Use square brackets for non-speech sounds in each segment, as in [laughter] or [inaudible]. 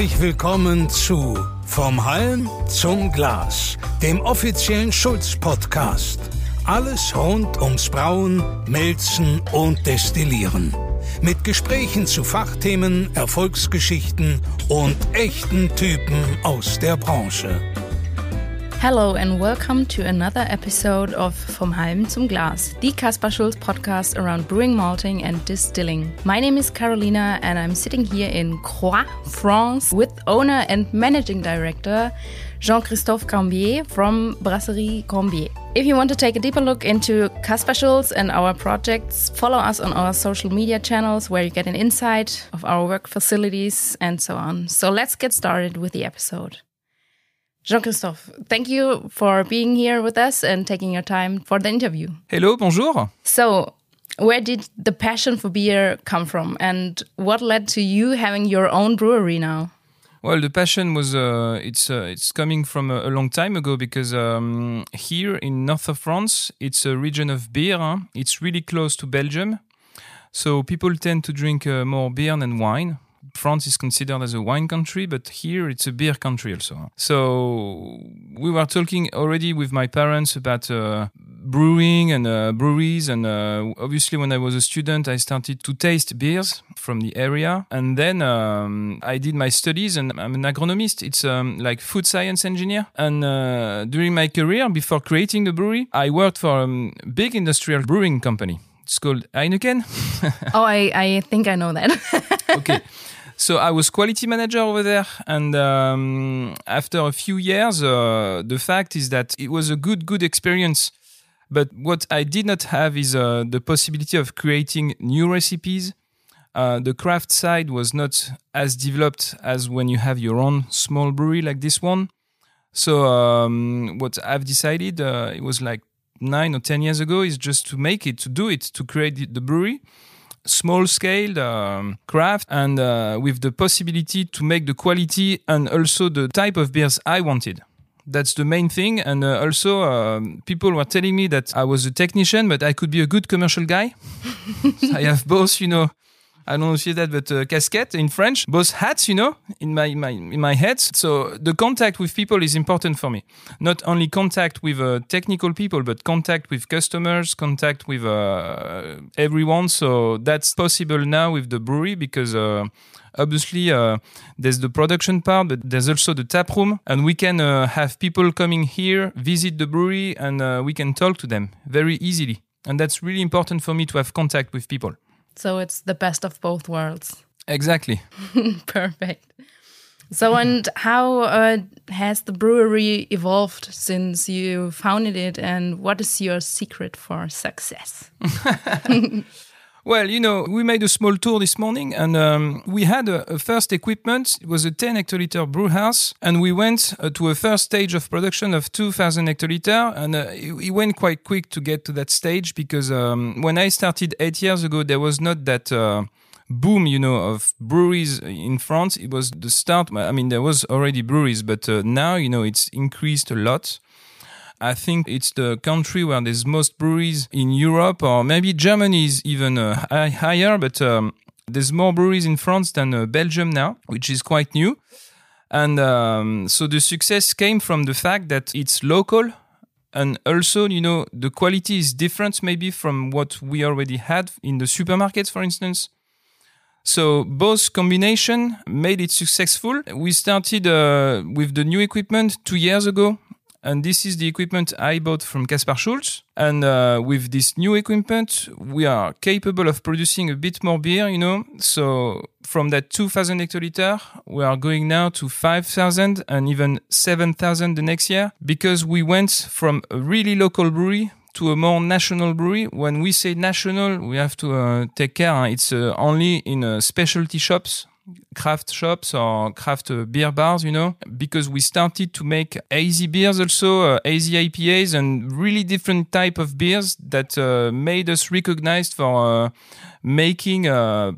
Herzlich willkommen zu Vom Halm zum Glas, dem offiziellen Schulz-Podcast. Alles rund ums Brauen, Melzen und Destillieren. Mit Gesprächen zu Fachthemen, Erfolgsgeschichten und echten Typen aus der Branche. Hello and welcome to another episode of Vom Halm zum Glas, the Kaspar Schulz podcast around brewing, malting and distilling. My name is Carolina and I'm sitting here in Croix, France with owner and managing director Jean-Christophe Cambier from Brasserie Cambier. If you want to take a deeper look into Kaspar Schulz and our projects, follow us on our social media channels where you get an insight of our work facilities and so on. So let's get started with the episode. Jean Christophe, thank you for being here with us and taking your time for the interview. Hello, bonjour. So, where did the passion for beer come from, and what led to you having your own brewery now? Well, the passion was uh, it's uh, it's coming from a, a, long time ago because um, here in north of France, it's a region of beer. Huh? It's really close to Belgium, so people tend to drink uh, more beer than wine. France is considered as a wine country, but here it's a beer country also. So we were talking already with my parents about uh, brewing and uh, breweries, and uh, obviously when I was a student, I started to taste beers from the area, and then um, I did my studies, and I'm an agronomist. It's um, like food science engineer, and uh, during my career, before creating the brewery, I worked for a big industrial brewing company. It's called Heineken. [laughs] oh, I, I think I know that. [laughs] okay. So I was quality manager over there, and um, after a few years, uh, the fact is that it was a good, good experience. But what I did not have is uh, the possibility of creating new recipes. Uh, the craft side was not as developed as when you have your own small brewery like this one. So um, what I've decided, uh, it was like nine or ten years ago, is just to make it, to do it, to create the brewery small scale um, craft and uh, with the possibility to make the quality and also the type of beers I wanted. That's the main thing. And uh, also, uh, people were telling me that I was a technician, but I could be a good commercial guy. [laughs] I have both, you know, I don't know that, but uh, casquette in French, both hats, you know, in my, my in my head. So the contact with people is important for me. Not only contact with uh, technical people, but contact with customers, contact with uh, everyone. So that's possible now with the brewery because uh, obviously uh, there's the production part but there's also the tap room and we can uh, have people coming here visit the brewery and we can talk to them very easily and that's really important for me to have contact with people so it's the best of both worlds. [laughs] Exactly. Perfect. So, and how uh, has the brewery evolved since you founded it, and what is your secret for success? [laughs] well, you know, we made a small tour this morning, and um, we had a, a, first equipment. It was a 10 hectoliter brew house, and we went uh, to a first stage of production of 2,000 hectoliter, and uh, it, it, went quite quick to get to that stage because um, when I started eight years ago, there was not that uh, boom, you know, of breweries in France. It was the start. I mean, there was already breweries, but uh, now, you know, it's increased a lot. I think it's the country where there's most breweries in Europe, or maybe Germany is even uh, higher, but um, there's more breweries in France than uh, Belgium now, which is quite new. And um, so the success came from the fact that it's local and also you know the quality is different maybe from what we already had in the supermarkets for instance so both combination made it successful. We started uh, with the new equipment two years ago. And this is the equipment I bought from Kaspar Schulz. And uh, with this new equipment, we are capable of producing a bit more beer, you know. So from that 2000 hectoliter, we are going now to 5000 and even 7000 the next year because we went from a really local brewery to a more national brewery. When we say national, we have to uh, take care. It's uh, only in uh, specialty shops, craft shops or craft uh, beer bars, you know, because we started to make hazy beers also, uh, hazy IPAs and really different type of beers that uh, made us recognized for making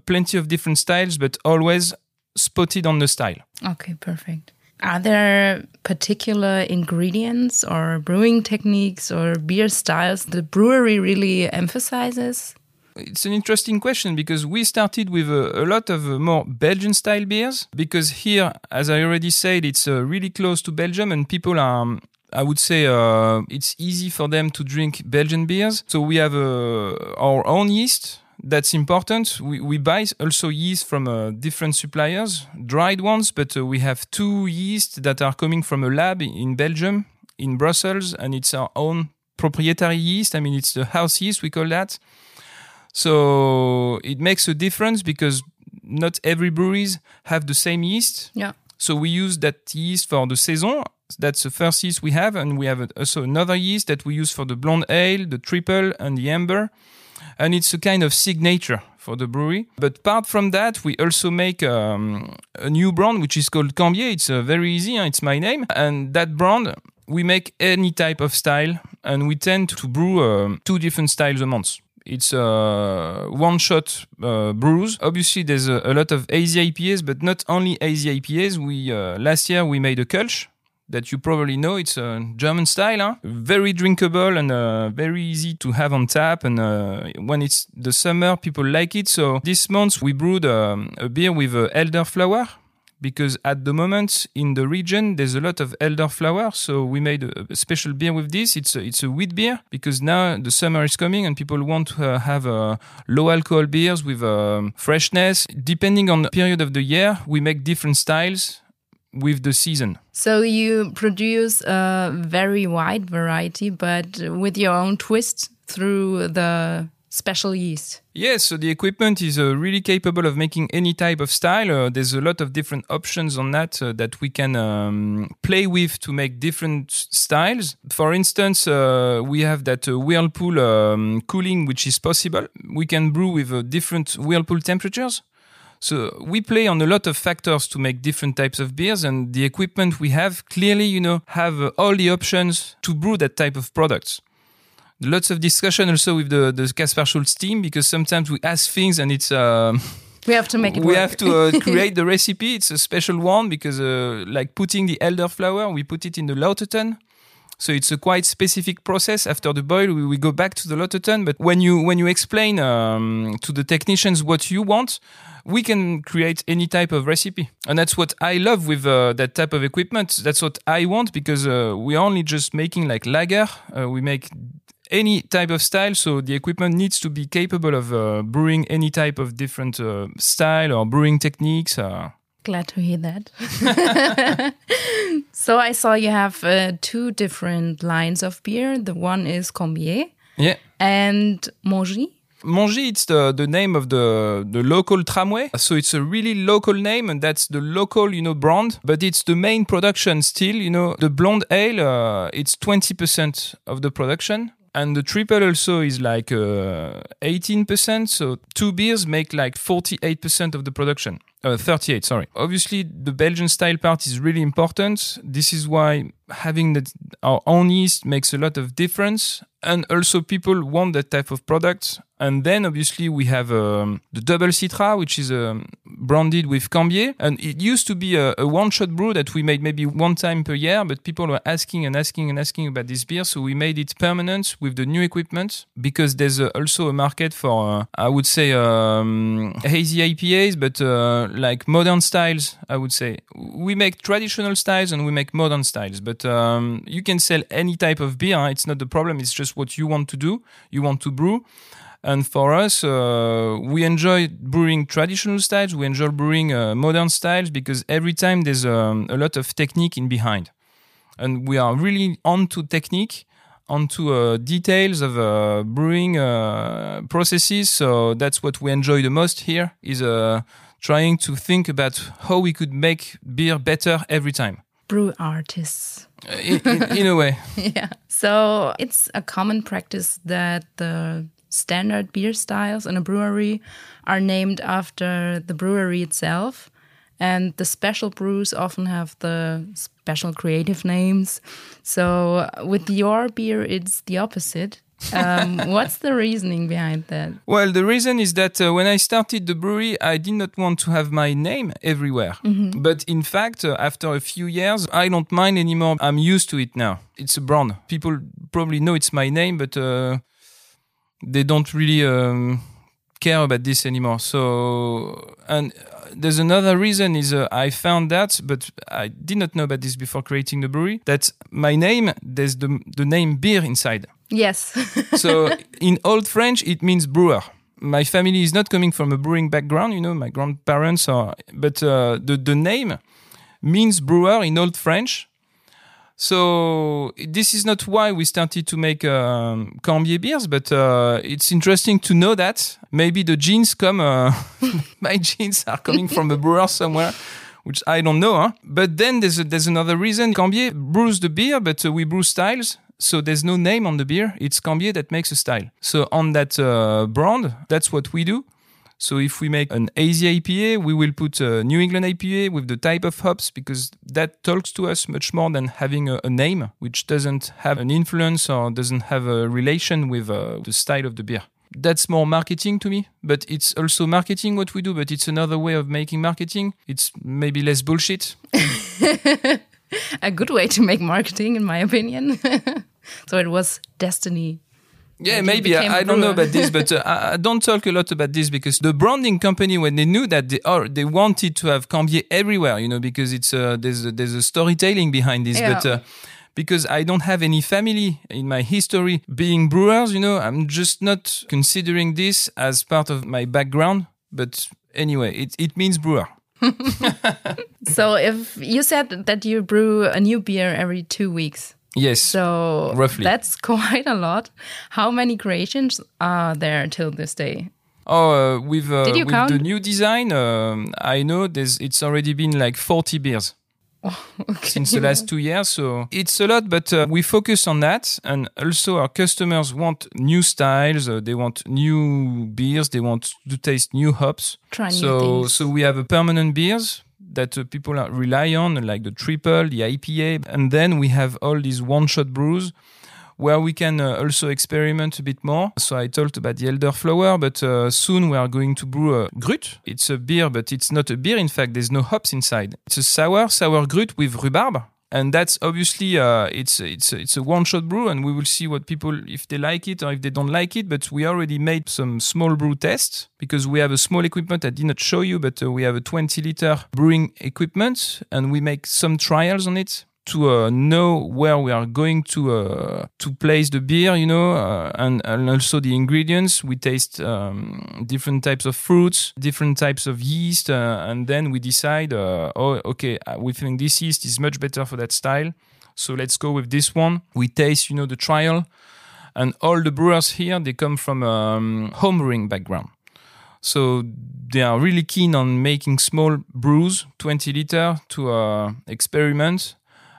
plenty of different styles, but always spotted on the style. Okay, perfect. Are there particular ingredients or brewing techniques or beer styles the brewery really emphasizes? It's an interesting question because we started with a, a lot of uh, more Belgian style beers because here, as I already said, it's uh, really close to Belgium and people are. Um, I would say uh, it's easy for them to drink Belgian beers. So we have uh, our own yeast. That's important. We, we buy also yeast from uh, different suppliers, dried ones, but uh, we have two yeast that are coming from a lab in Belgium, in Brussels, and it's our own proprietary yeast. I mean, it's the house yeast, we call that. So it makes a difference because not every breweries have the same yeast. Yeah. So we use that yeast for the saison. That's the first yeast we have, and we have also another yeast that we use for the blonde ale, the triple, and the amber. And it's a kind of signature for the brewery. But apart from that, we also make um, a new brand which is called Cambier. It's uh, very easy. Huh? It's my name, and that brand we make any type of style, and we tend to brew um, two different styles a month. It's a one shot uh, brews. Obviously, there's a, a, lot of hazy IPAs, but not only hazy IPAs. We uh, last year we made a Kölsch that you probably know. It's a German style, huh? very drinkable and uh, very easy to have on tap. And uh, when it's the summer, people like it. So this month we brewed um, a beer with uh, elderflower because at the moment in the region there's a lot of elderflower. So we made a, special beer with this. It's a, it's a wheat beer because now the summer is coming and people want to uh, have uh, low alcohol beers with um, freshness. Depending on the period of the year, we make different styles with the season. So you produce a very wide variety, but with your own twist through the special yeast. Yes, so the equipment is uh, really capable of making any type of style. Uh, there's a lot of different options on that uh, that we can um, play with to make different styles. For instance, uh, we have that uh, whirlpool um, cooling, which is possible. We can brew with uh, different whirlpool temperatures. So we play on a lot of factors to make different types of beers, and the equipment we have clearly, you know, have all the options to brew that type of products lots of discussion also with the the Kaspar Schulz team because sometimes we ask things and it's. Uh, [laughs] we have to make it. We work. have to uh, [laughs] create the recipe. It's a special one because, uh, like putting the elderflower, we put it in the lauter tun. So it's a quite specific process. After the boil, we, we go back to the lauter tun. But when you when you explain um, to the technicians what you want, we can create any type of recipe, and that's what I love with uh, that type of equipment. That's what I want because uh, we're only just making like lager. Uh, we make any type of style. So the equipment needs to be capable of uh, brewing any type of different uh, style or brewing techniques. Uh. Glad to hear that. [laughs] so I saw you have uh, two different lines of beer. The one is Cambier. Yeah. And Mongy. Mongy, it's the, the name of the, the local tramway. So it's a really local name and that's the local, you know, brand. But it's the main production still, you know, the blonde ale, uh, it's 20% of the production and the triple also is like uh, 18%. So two beers make like 48% of the production. Uh, 38, sorry. Obviously, the Belgian style part is really important. This is why having our own yeast makes a lot of difference. And also, people want that type of product. And then, obviously, we have um, the double citra, which is um, branded with Cambier. And it used to be a, a one-shot brew that we made maybe one time per year, but people were asking and asking and asking about this beer. So we made it permanent with the new equipment because there's uh, also a market for, uh, I would say, um, hazy IPAs, but uh, like modern styles, I would say. We make traditional styles and we make modern styles, but um, you can sell any type of beer. It's not the problem. It's just what you want to do. You want to brew. And for us, uh, we enjoy brewing traditional styles. We enjoy brewing uh, modern styles because every time there's um, a lot of technique in behind. And we are really onto technique, onto uh, details of uh, brewing uh, processes. So that's what we enjoy the most here is uh, trying to think about how we could make beer better every time. Brew artists. Uh, in, in, in a way. [laughs] yeah. So it's a common practice that the standard beer styles in a brewery are named after the brewery itself. And the special brews often have the special creative names. So with your beer, it's the opposite. Um, what's the reasoning behind that? Well, the reason is that uh, when I started the brewery, I did not want to have my name everywhere. Mm -hmm. But in fact, uh, after a few years, I don't mind anymore. I'm used to it now. It's a brand. People probably know it's my name, but uh, they don't really um, care about this anymore. So, and there's another reason is uh, I found that, but I did not know about this before creating the brewery. That my name, there's the the name beer inside. Yes. [laughs] so in old French, it means brewer. My family is not coming from a brewing background, you know. My grandparents are, but uh, the the name means brewer in old French. So this is not why we started to make um, Cambier beers, but uh, it's interesting to know that maybe the genes come. Uh, [laughs] my genes are coming from a brewer somewhere, which I don't know. Huh? But then there's a, there's another reason. Cambier brews the beer, but uh, we brew styles. So there's no name on the beer. It's Cambier that makes a style. So on that uh, brand, that's what we do. So if we make an hazy IPA, we will put a New England IPA with the type of hops because that talks to us much more than having a, a name which doesn't have an influence or doesn't have a relation with uh, the style of the beer. That's more marketing to me, but it's also marketing what we do, but it's another way of making marketing. It's maybe less bullshit. [laughs] [laughs] a good way to make marketing, in my opinion. [laughs] so it was destiny yeah, maybe I, I, don't know about this, but [laughs] uh, I, don't talk a lot about this because the branding company, when they knew that they are, they wanted to have Cambier everywhere, you know, because it's uh, there's a, there's a storytelling behind this, yeah. but. Uh, because I don't have any family in my history being brewers, you know, I'm just not considering this as part of my background. But anyway, it, it means brewer. [laughs] so if you said that you brew a new beer every two weeks, Yes. So roughly. That's [laughs] quite a lot. How many creations are there till this day? Oh, uh, with, uh, with count? the new design, um, I know there's it's already been like 40 beers. Oh, [laughs] okay. Since the last two years, so it's a lot, but uh, we focus on that, and also our customers want new styles. Uh, they want new beers. They want to taste new hops. Try so, new things. so we have a permanent beers that uh, people rely on, like the triple, the IPA, and then we have all these one-shot brews where we can uh, also experiment a bit more. So I talked about the elderflower, but uh, soon we are going to brew a Gruit. It's a beer, but it's not a beer. In fact, there's no hops inside. It's a sour, sour Gruit with rhubarb and that's obviously uh, it's it's it's a one shot brew and we will see what people if they like it or if they don't like it but we already made some small brew tests because we have a small equipment i did not show you but uh, we have a 20 liter brewing equipment and we make some trials on it to uh, know where we are going to uh, to place the beer, you know, uh, and, and also the ingredients. We taste um, different types of fruits, different types of yeast, uh, and then we decide, uh, oh, okay, uh, we think this yeast is much better for that style, so let's go with this one. We taste, you know, the trial, and all the brewers here they come from um, home brewing background. So they are really keen on making small brews, 20 liter, to experiment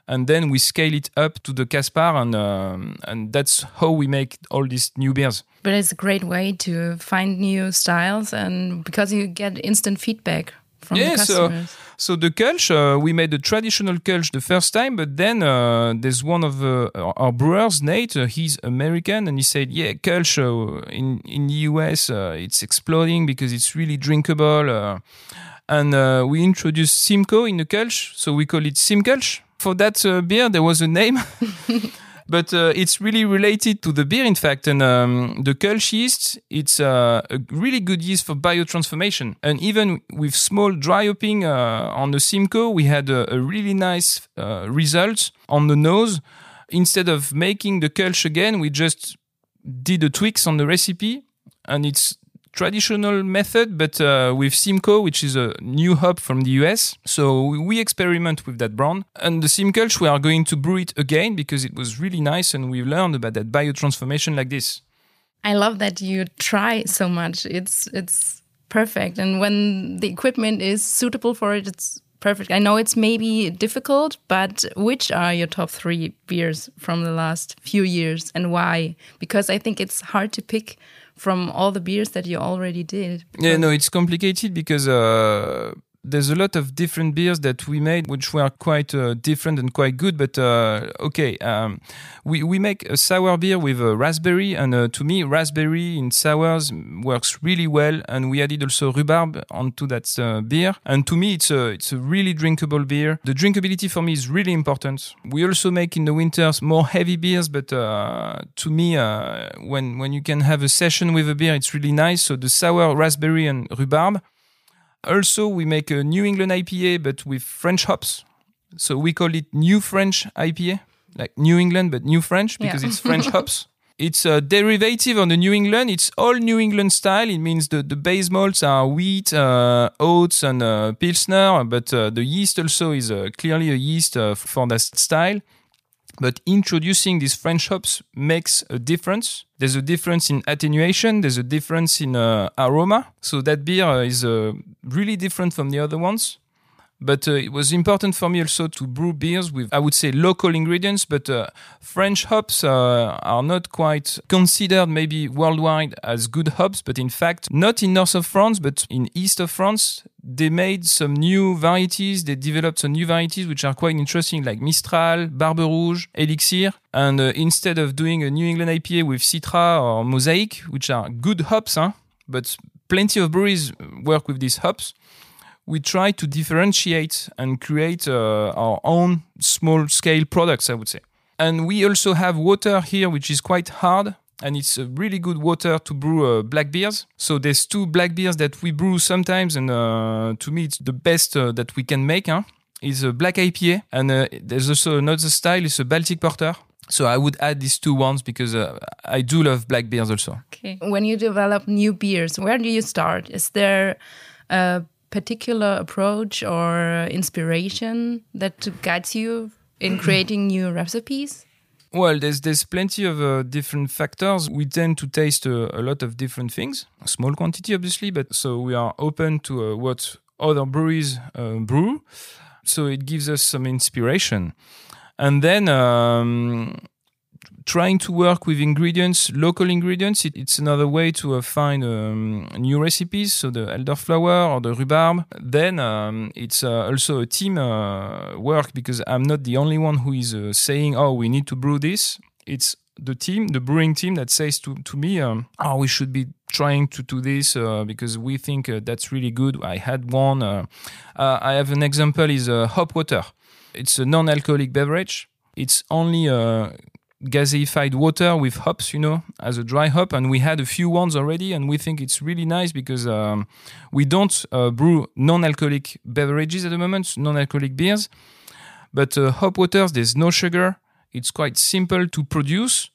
and then we scale it up to the Kaspar, and um, and that's how we make all these new beers. But it's a great way to find new styles, and because you get instant feedback from yeah, the customers. So, so the Kölsch, uh, we made the traditional Kölsch the first time, but then uh, there's one of uh, our brewers, Nate. Uh, he's American, and he said, "Yeah, Kölsch uh, in in the US, uh, it's exploding because it's really drinkable." and we introduced Simcoe in the Kölsch, so we call it Simkölsch for that uh, beer, there was a name. [laughs] [laughs] but uh, it's really related to the beer, in fact. And um, the Kölsch yeast, it's uh, a really good yeast for biotransformation. And even with small dry hopping uh, on the Simcoe, we had a, a really nice uh, result on the nose. Instead of making the Kölsch again, we just did a tweaks on the recipe, and it's traditional method, but uh, with Simcoe, which is a new hop from the US. So we experiment with that brand. And the Simkölsch, we are going to brew it again because it was really nice and we learned about that biotransformation like this. I love that you try so much. It's it's perfect. And when the equipment is suitable for it, it's perfect. I know it's maybe difficult, but which are your top three beers from the last few years and why? Because I think it's hard to pick from all the beers that you already did. Yeah, no, it's complicated because uh, there's a lot of different beers that we made, which were quite uh, different and quite good. But uh, okay, um, we we make a sour beer with a raspberry, and uh, to me, raspberry in sours works really well. And we added also rhubarb onto that uh, beer, and to me, it's a it's a really drinkable beer. The drinkability for me is really important. We also make in the winters more heavy beers, but uh, to me, uh, when when you can have a session with a beer, it's really nice. So the sour raspberry and rhubarb. Also, we make a New England IPA, but with French hops. So we call it New French IPA, like New England, but New French because Yeah. it's [laughs] French hops. It's a derivative on the New England. It's all New England style. It means the, the base malts are wheat, uh, oats, and uh, pilsner, but uh, the yeast also is uh, clearly a yeast uh, for that style. But introducing these French hops makes a difference. There's a difference in attenuation. There's a difference in uh, aroma. So that beer uh, is uh, really different from the other ones. But uh, it was important for me also to brew beers with, I would say, local ingredients. But uh, French hops uh, are not quite considered maybe worldwide as good hops. But in fact, not in north of France, but in east of France, they made some new varieties. They developed some new varieties which are quite interesting, like Mistral, Barbe Rouge, Elixir. And uh, instead of doing a New England IPA with Citra or Mosaic, which are good hops, huh? but plenty of breweries work with these hops we try to differentiate and create uh, our own small scale products, I would say. And we also have water here, which is quite hard. And it's a really good water to brew uh, black beers. So there's two black beers that we brew sometimes, and uh, to me it's the best uh, that we can make. Huh? A black IPA, and uh, there's also another style. It's a Baltic Porter. So I would add these two ones because uh, I do love black beers also. Okay. When you develop new beers, where do you start? Is there a particular approach or inspiration that guides you in creating new recipes? Well, there's there's plenty of uh, different factors. We tend to taste uh, a lot of different things, a small quantity, obviously, but so we are open to uh, what other breweries uh, brew. So it gives us some inspiration, and then um, trying to work with ingredients, local ingredients. It, it's another way to uh, find um, new recipes. So the elderflower or the rhubarb. Then um, it's uh, also a team uh, work because I'm not the only one who is uh, saying, "Oh, we need to brew this." It's the team, the brewing team, that says to to me, um, "Oh, we should be." Trying to do this uh, because we think uh, that's really good. I had one. Uh, uh, I have an example is uh, hop water. It's a non-alcoholic beverage. It's only gasified water with hops, you know, as a dry hop. And we had a few ones already, and we think it's really nice because um, we don't uh, brew non-alcoholic beverages at the moment, non-alcoholic beers. But uh, hop waters, there's no sugar. It's quite simple to produce,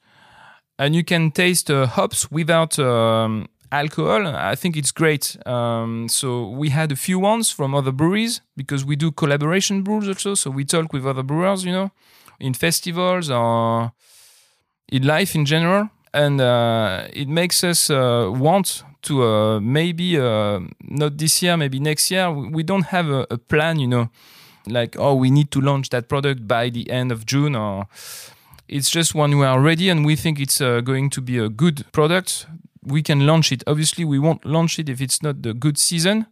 and you can taste uh, hops without um, alcohol. I think it's great. Um, so we had a few ones from other breweries because we do collaboration brews also. So we talk with other brewers, you know, in festivals or in life in general, and uh, it makes us uh, want to uh, maybe not this year, maybe next year. We don't have a, a plan, you know, like oh we need to launch that product by the end of June or. It's just when we are ready and we think it's uh, going to be a good product, we can launch it. Obviously, we won't launch it if it's not the good season.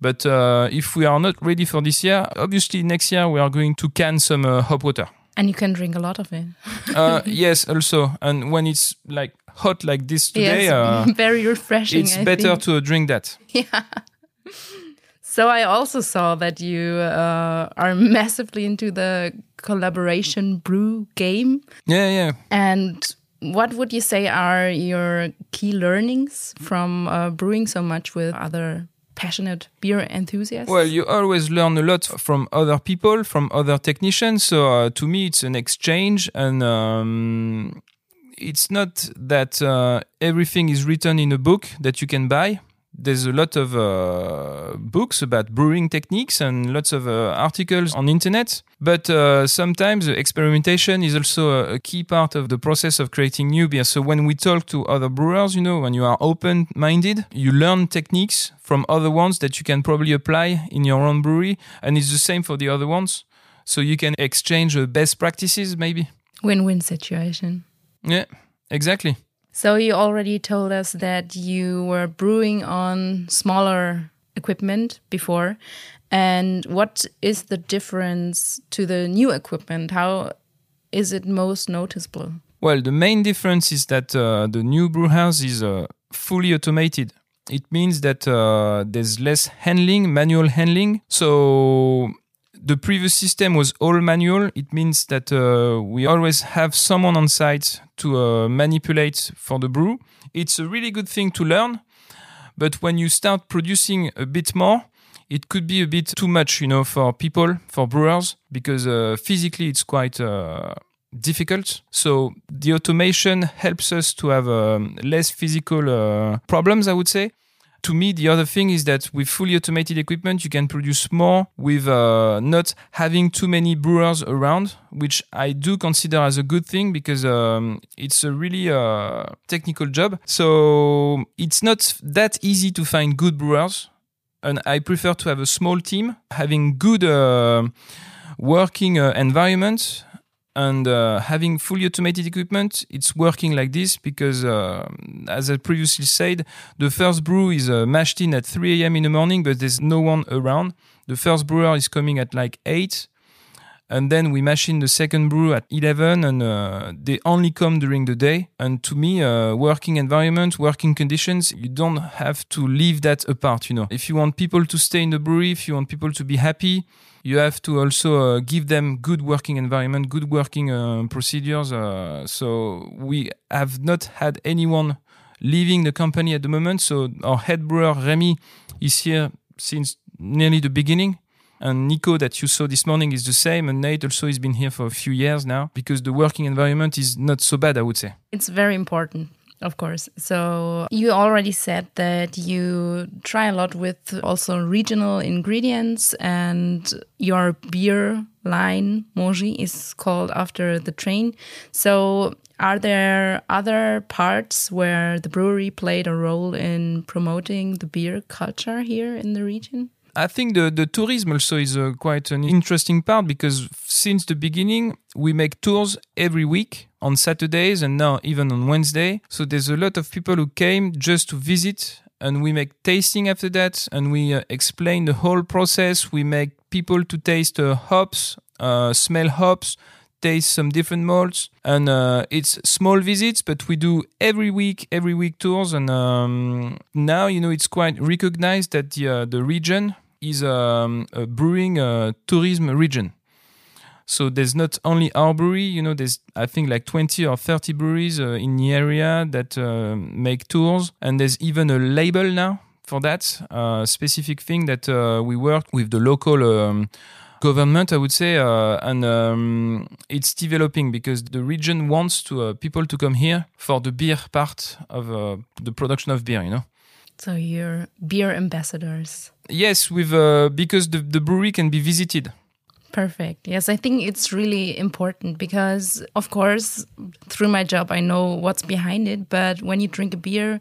But uh, if we are not ready for this year, obviously next year we are going to can some uh, hop water. And you can drink a lot of it. Uh, [laughs] yes, also, and when it's like hot like this today, yes, uh, [laughs] very refreshing. it's I better think. to drink that. Yeah. So I also saw that you uh, are massively into the collaboration brew game. Yeah, yeah. And what would you say are your key learnings from uh, brewing so much with other passionate beer enthusiast? Well, you always learn a lot from other people, from other technicians. So uh, to me, it's an exchange, and um, it's not that uh, everything is written in a book that you can buy. There's a lot of uh, books about brewing techniques and lots of uh, articles on internet. But uh, sometimes experimentation is also a, key part of the process of creating new beer. So when we talk to other brewers, you know, when you are open-minded, you learn techniques from other ones that you can probably apply in your own brewery, and it's the same for the other ones. So you can exchange uh, best practices, maybe. Win-win situation. Yeah, exactly. So you already told us that you were brewing on smaller equipment before. And what is the difference to the new equipment? How is it most noticeable? Well, the main difference is that uh, the new brew house is uh, fully automated. It means that uh, there's less handling, manual handling. So the previous system was all manual. It means that uh, we always have someone on site to uh, manipulate for the brew. It's a really good thing to learn, but when you start producing a bit more, it could be a bit too much, you know, for people, for brewers, because uh, physically it's quite uh, difficult. So the automation helps us to have um, less physical uh, problems, I would say to me, the other thing is that with fully automated equipment, you can produce more with uh, not having too many brewers around, which I do consider as a good thing because um, it's a really uh, technical job. So it's not that easy to find good brewers. And I prefer to have a small team, having good uh, working uh, environment and uh, having fully automated equipment, it's working like this because, uh, as I previously said, the first brew is uh, mashed in at 3 a.m. in the morning, but there's no one around. The first brewer is coming at like 8, and then we mash in the second brew at 11, and uh, they only come during the day. And to me, uh, working environment, working conditions, you don't have to leave that apart. You know, if you want people to stay in the brewery, if you want people to be happy, you have to also uh, give them good working environment, good working uh, procedures. Uh, so we have not had anyone leaving the company at the moment. So our head brewer Remy is here since nearly the beginning. And Nico, that you saw this morning, is the same. And Nate also has been here for a few years now because the working environment is not so bad, I would say. It's very important. Of course. So you already said that you try a lot with also regional ingredients and your beer line, Mongy, is called after the train. So are there other parts where the brewery played a role in promoting the beer culture here in the region? I think the, the tourism also is uh, quite an interesting part because since the beginning, we make tours every week on Saturdays and now even on Wednesday. So there's a lot of people who came just to visit and we make tasting after that and we uh, explain the whole process. We make people to taste uh, hops, uh, smell hops, taste some different malts and uh, it's small visits but we do every week every week tours and um, now you know it's quite recognized that the, uh, the region is um, a brewing uh, tourism region. So there's not only our brewery, you know, there's I think like 20 or 30 breweries uh, in the area that uh, make tours, and there's even a label now for that uh, specific thing that uh, we work with the local. Um, government, I would say, uh, and um, it's developing because the region wants to uh, people to come here for the beer part of uh, the production of beer. You know. So you're beer ambassadors. Yes, with uh, because the, the brewery can be visited. Perfect. Yes, I think it's really important because, of course, through my job, I know what's behind it. But when you drink a beer,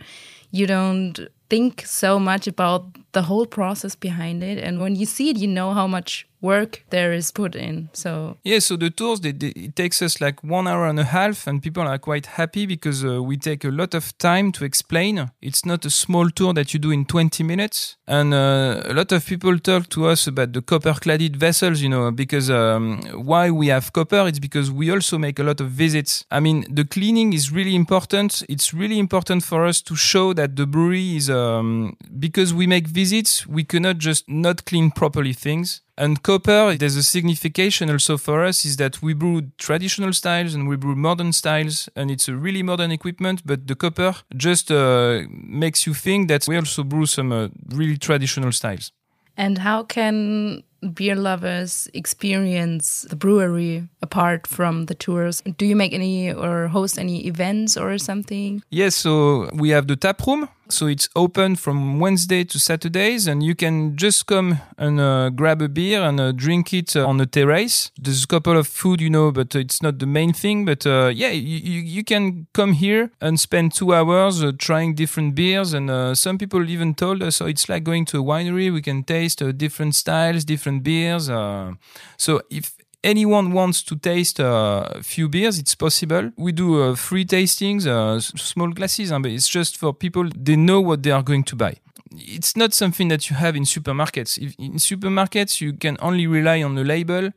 you don't think so much about the whole process behind it. And when you see it, you know how much work there is put in. So yeah, so the tours they, they, it takes us like one hour and a half, and people are quite happy because uh, we take a lot of time to explain. It's not a small tour that you do in 20 minutes, and uh, a lot of people talk to us about the copper-cladded vessels. You know, because um, why we have copper? It's because we also make a lot of visits. I mean, the cleaning is really important. It's really important for us to show that the brewery is um, because we make visits. We cannot just not clean properly things. And copper, there's a signification also for us is that we brew traditional styles and we brew modern styles, and it's a really modern equipment. But the copper just uh, makes you think that we also brew some uh, really traditional styles. And how can beer lovers experience the brewery apart from the tours? Do you make any or host any events or something? Yes, so we have the tap room so it's open from Wednesday to Saturdays, and you can just come and uh, grab a beer and uh, drink it uh, on the terrace. There's a couple of food, you know, but it's not the main thing. But uh, yeah, you, you can come here and spend two hours uh, trying different beers. And uh, some people even told us, oh, it's like going to a winery. We can taste different styles, different beers. so if anyone wants to taste uh, a few beers, it's possible. We do uh, free tastings, uh, small glasses, but it's just for people, they know what they are going to buy. it's not something that you have in supermarkets. In supermarkets, you can only rely on the label.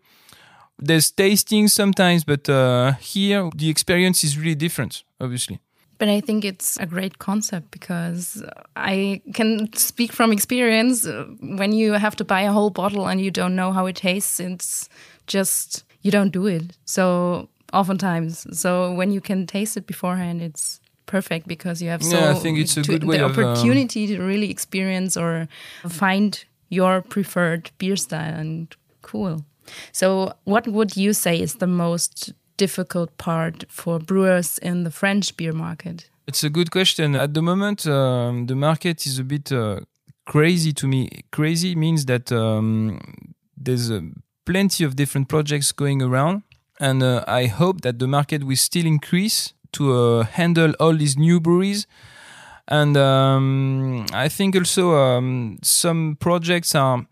There's tasting sometimes, but uh, here the experience is really different, obviously. But I think it's a great concept because I can speak from experience. When you have to buy a whole bottle and you don't know how it tastes, it's just you don't do it. So oftentimes, so when you can taste it beforehand, it's perfect because you have so yeah, I think it's a to, good way the of, um, opportunity to really experience or find your preferred beer style and cool. So, what would you say is the most difficult part for brewers in the French beer market? It's a good question. At the moment, um, the market is a bit uh, crazy to me. Crazy means that um, there's uh, plenty of different projects going around, and uh, I hope that the market will still increase to uh, handle all these new breweries. And um, I think also um, some projects are,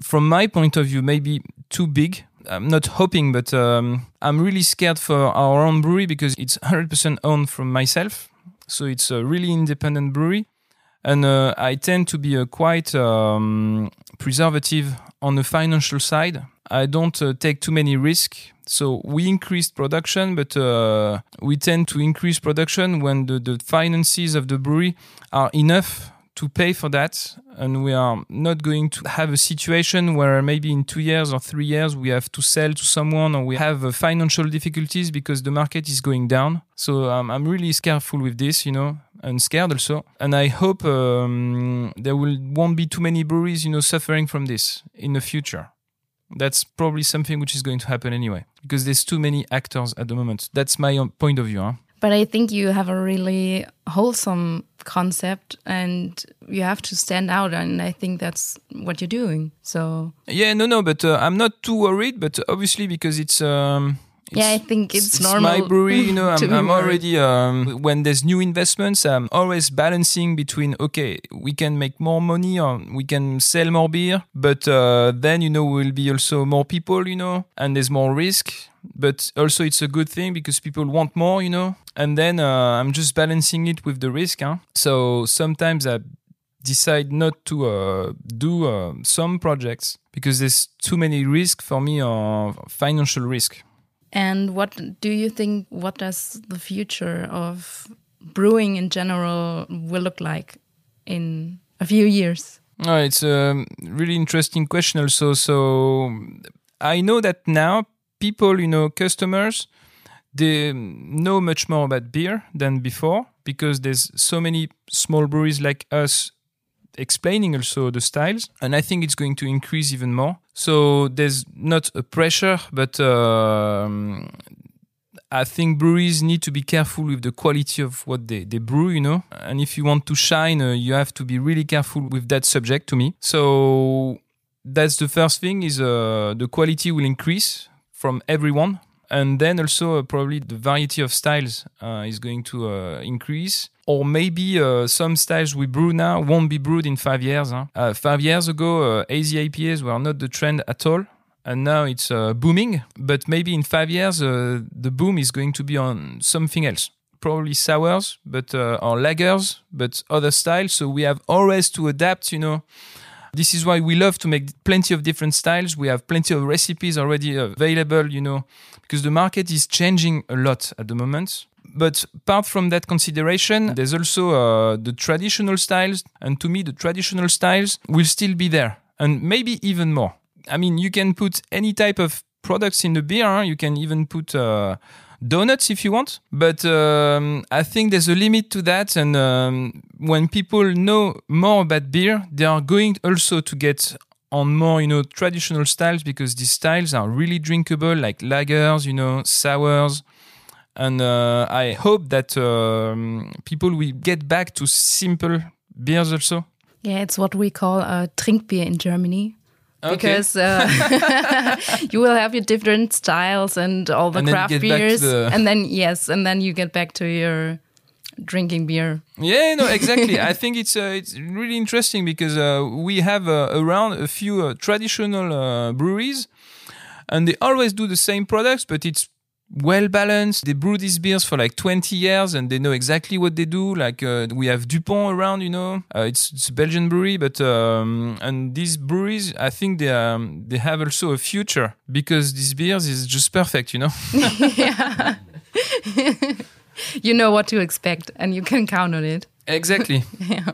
from my point of view, maybe too big. I'm not hoping, but um, I'm really scared for our own brewery because it's 100% owned from myself. So it's a really independent brewery. And uh, I tend to be uh, quite um, preservative on the financial side. I don't uh, take too many risks. So we increased production, but uh, we tend to increase production when the, the finances of the brewery are enough to pay for that. And we are not going to have a situation where maybe in two years or three years we have to sell to someone or we have uh, financial difficulties because the market is going down. So um, I'm really careful with this, you know, and scared also. And I hope um, there will won't be too many breweries, you know, suffering from this in the future. That's probably something which is going to happen anyway because there's too many actors at the moment. That's my point of view. Huh? But I think you have a really wholesome concept and you have to stand out. And I think that's what you're doing. So, Yeah, no, no, but uh, I'm not too worried. But obviously, because it's. Um, yeah, I think it's, it's normal. my brewery, you know. [laughs] I'm, I'm already um, when there's new investments, I'm always balancing between okay, we can make more money or we can sell more beer, but uh, then you know will be also more people, you know, and there's more risk. But also it's a good thing because people want more, you know. And then uh, I'm just balancing it with the risk. Huh? So sometimes I decide not to uh, do uh, some projects because there's too many risk for me or financial risk. And what do you think? What does the future of brewing in general will look like in a few years? Oh, it's a really interesting question also. So I know that now people, you know, customers, they know much more about beer than before because there's so many small breweries like us explaining also the styles and i think it's going to increase even more so there's not a pressure but um, I think breweries need to be careful with the quality of what they, they brew, you know. And if you want to shine, uh, you have to be really careful with that subject to me. So that's the first thing is uh, the quality will increase from everyone. And then also uh, probably the variety of styles uh, is going to uh, increase. Or maybe uh, some styles we brew now won't be brewed in five years. Huh? Uh, five years ago, uh, hazy IPAs were not the trend at all and now it's uh, booming. But maybe in five years, the boom is going to be on something else. Probably sours, but or lagers, but other styles. So we have always to adapt. You know, this is why we love to make plenty of different styles. We have plenty of recipes already available. You know, because the market is changing a lot at the moment. But apart from that consideration, there's also uh, the traditional styles, and to me, the traditional styles will still be there, and maybe even more. I mean, you can put any type of products in the beer. You can even put uh, donuts if you want. But um, I think there's a limit to that. And um, when people know more about beer, they are going also to get on more, you know, traditional styles because these styles are really drinkable, like lagers, you know, sours. And uh, I hope that um, people will get back to simple beers also. Yeah, it's what we call a Trinkbier in Germany. Okay. Because uh, [laughs] you will have your different styles and all the And craft get back to beers, the- and then yes, and then you get back to your drinking beer. Yeah, no, exactly. [laughs] I think it's uh, it's really interesting because uh, we have uh, around a few uh, traditional uh, breweries, and they always do the same products, but it's well balanced. They brew these beers for like 20 years and they know exactly what they do. Like uh, we have Dupont around, you know, uh, it's, it's a Belgian brewery, but um, and these breweries, I think they um, they have also a future because these beers is just perfect, you know. [laughs] yeah. [laughs] [laughs] you know what to expect and you can count on it. Exactly. [laughs] yeah.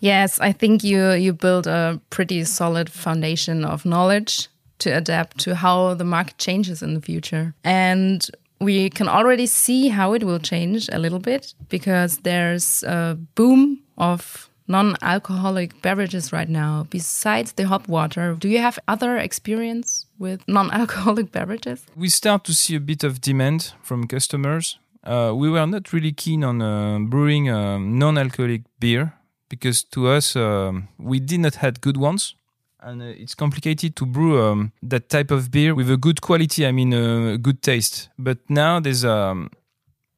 Yes, I think you you build a pretty solid foundation of knowledge to adapt to how the market changes in the future. And we can already see how it will change a little bit because there's a boom of non-alcoholic beverages right now besides the hop water do you have other experience with non-alcoholic [laughs] beverages we start to see a bit of demand from customers uh, we were not really keen on uh, brewing a non-alcoholic beer because to us um, we did not had good ones. And uh, it's complicated to brew um, that type of beer with a good quality i mean a good taste. But now there's um,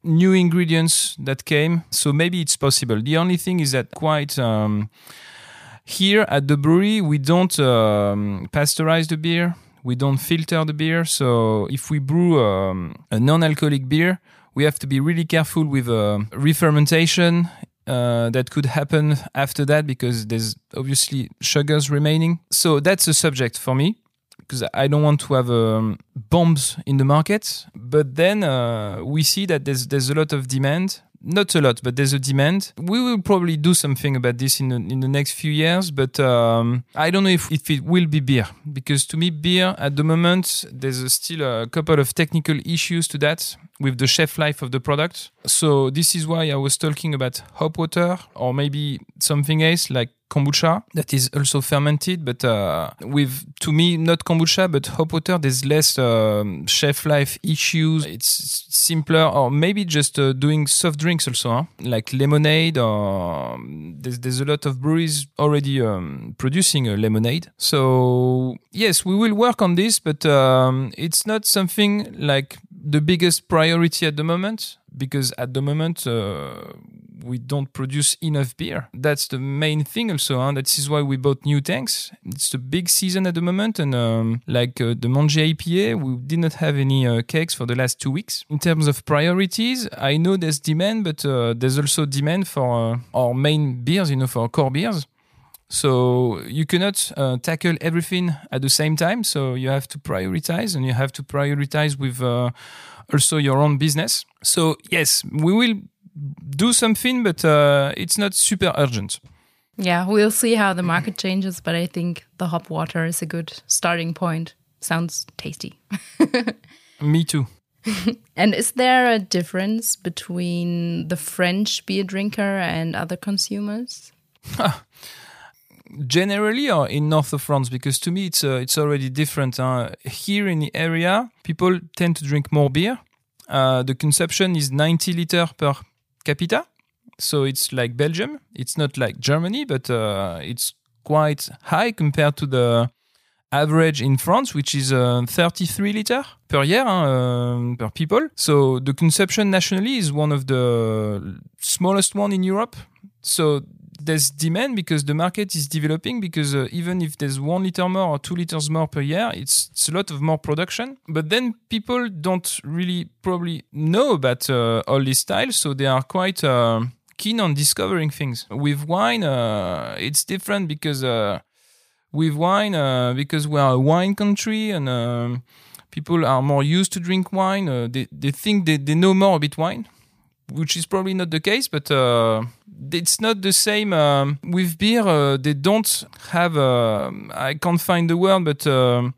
new ingredients that came so maybe it's possible. The only thing is that quite um, here at the brewery we don't um, pasteurize the beer. We don't filter the beer. So if we brew um, a non-alcoholic beer we have to be really careful with uh, re-fermentation uh, that could happen after that because there's obviously sugars remaining. So that's a subject for me because I don't want to have um, bombs in the market. But then uh, we see that there's there's a lot of demand. Not a lot, but there's a demand. We will probably do something about this in the, in the next few years, but um, I don't know if, if it will be beer because to me, beer at the moment there's still a couple of technical issues to that with the shelf life of the product. So this is why I was talking about hop water or maybe something else like kombucha that is also fermented, but uh, with to me not kombucha but hop water. There's less um, shelf life issues. It's simpler, or maybe just uh, doing soft drinks also, huh? like lemonade. Or um, there's there's a lot of breweries already um, producing a lemonade. So yes, we will work on this, but um, it's not something like the biggest priority at the moment because at the moment uh, we don't produce enough beer. That's the main thing also. Huh? That is why we bought new tanks. It's the big season at the moment, and um, like uh, the Mongy IPA, we did not have any uh, kegs for the last two weeks. In terms of priorities, I know there's demand, but uh, there's also demand for uh, our main beers, you know, for core beers. So you cannot uh, tackle everything at the same time. So you have to prioritize, and you have to prioritize with uh, also your own business. So yes, we will do something, but uh, it's not super urgent. Yeah, we'll see how the market changes, but I think the hop water is a good starting point. Sounds tasty. [laughs] Me too. and is there a difference between the French beer drinker and other consumers? [laughs] generally or in north of France? Because to me, it's uh, it's already different. Uh, here in the area, people tend to drink more beer. Uh, the consumption is 90 liter per capita, so it's like Belgium. It's not like Germany, but uh, it's quite high compared to the average in France, which is uh, 33 liter per year uh, per people. So the consumption nationally is one of the smallest one in Europe. So there's demand because the market is developing because uh, even if there's one liter more or two liters more per year it's, it's a lot of more production. But then people don't really probably know about uh, all these styles so they are quite uh, keen on discovering things. With wine uh, it's different because uh, with wine uh, because we are a wine country and um, people are more used to drink wine they, they think they, they know more about wine which is probably not the case, but uh, it's not the same um, with beer. Uh, they don't have. Uh, I can't find the word, but um,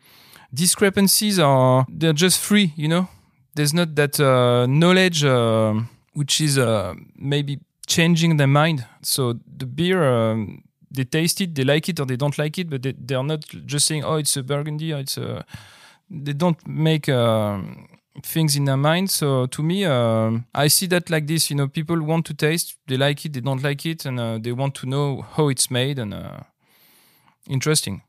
discrepancies are they're just free. You know, there's not that uh, knowledge uh, which is uh, maybe changing their mind. So the beer. Um, they taste it, they like it or they don't like it, but they, they are not just saying, "Oh, it's a Burgundy." Or it's a. They don't make um, things in their mind. So to me, uh, I see that like this. You know, people want to taste, they like it, they don't like it, and uh, they want to know how it's made. And uh, interesting.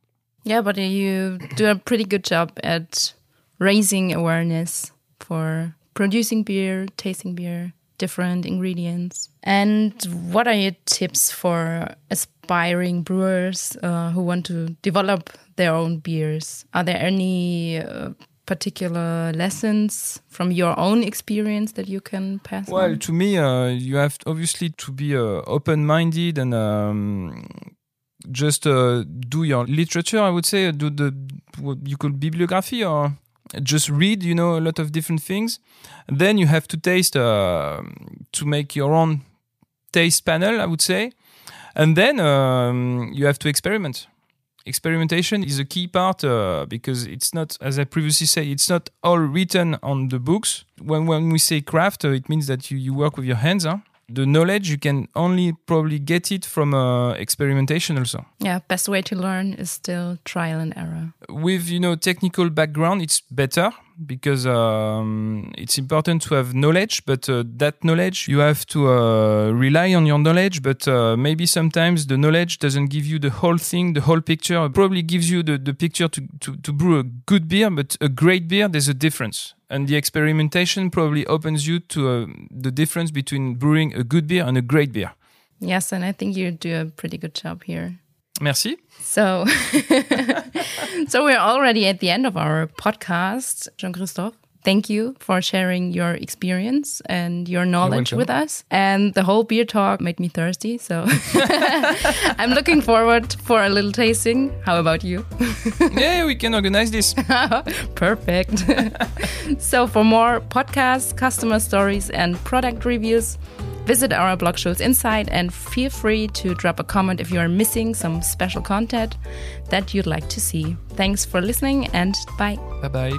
Yeah, but you do a pretty good job at raising awareness for producing beer, tasting beer, different ingredients. And what are your tips for aspiring brewers uh, who want to develop their own beers? Are there any uh, particular lessons from your own experience that you can pass well on? to me uh, you have obviously to be uh, open-minded and um, just uh, do your literature i would say. Do the what you call bibliography or just read you know a lot of different things. Then you have to taste uh, to make your own taste panel i would say. And then um, you have to experiment experimentation is a key part uh, because it's not as i previously said it's not all written on the books. When when we say craft uh, it means that you, you work with your hands huh? the knowledge you can only probably get it from uh, experimentation also. Yeah best way to learn is still trial and error. With you know technical background it's better because um, it's important to have knowledge but uh, that knowledge you have to uh, rely on your knowledge but uh, maybe sometimes the knowledge doesn't give you the whole thing the whole picture. It probably gives you the, the picture to, to, to brew a good beer but a great beer there's a difference. And the experimentation probably opens you to uh, the difference between brewing a good beer and a great beer. Yes and i think you do a pretty good job here Merci. So, [laughs] so we're already at the end of our podcast, Jean Christophe. Thank you for sharing your experience and your knowledge with us. And the whole beer talk made me thirsty. So [laughs] I'm looking forward for a little tasting. How about you? [laughs] yeah, we can organize this. Perfect. so for more podcasts, customer stories, and product reviews, Visit our blog Schulz Insight and feel free to drop a comment if you are missing some special content that you'd like to see. Thanks for listening and bye. Bye bye.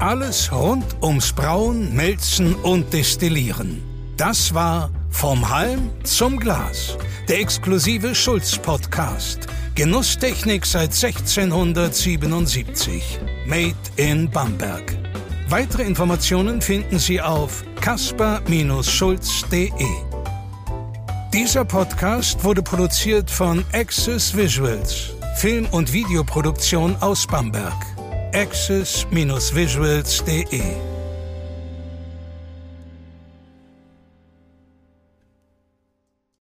Alles rund ums Brauen, Melzen und Destillieren. Das war Vom Halm zum Glas, der exklusive Schulz-Podcast. Genusstechnik seit 1677. Made in Bamberg. Weitere Informationen finden Sie auf kasper-schulz.de. Dieser Podcast wurde produziert von Access Visuals, Film- und Videoproduktion aus Bamberg. access-visuals.de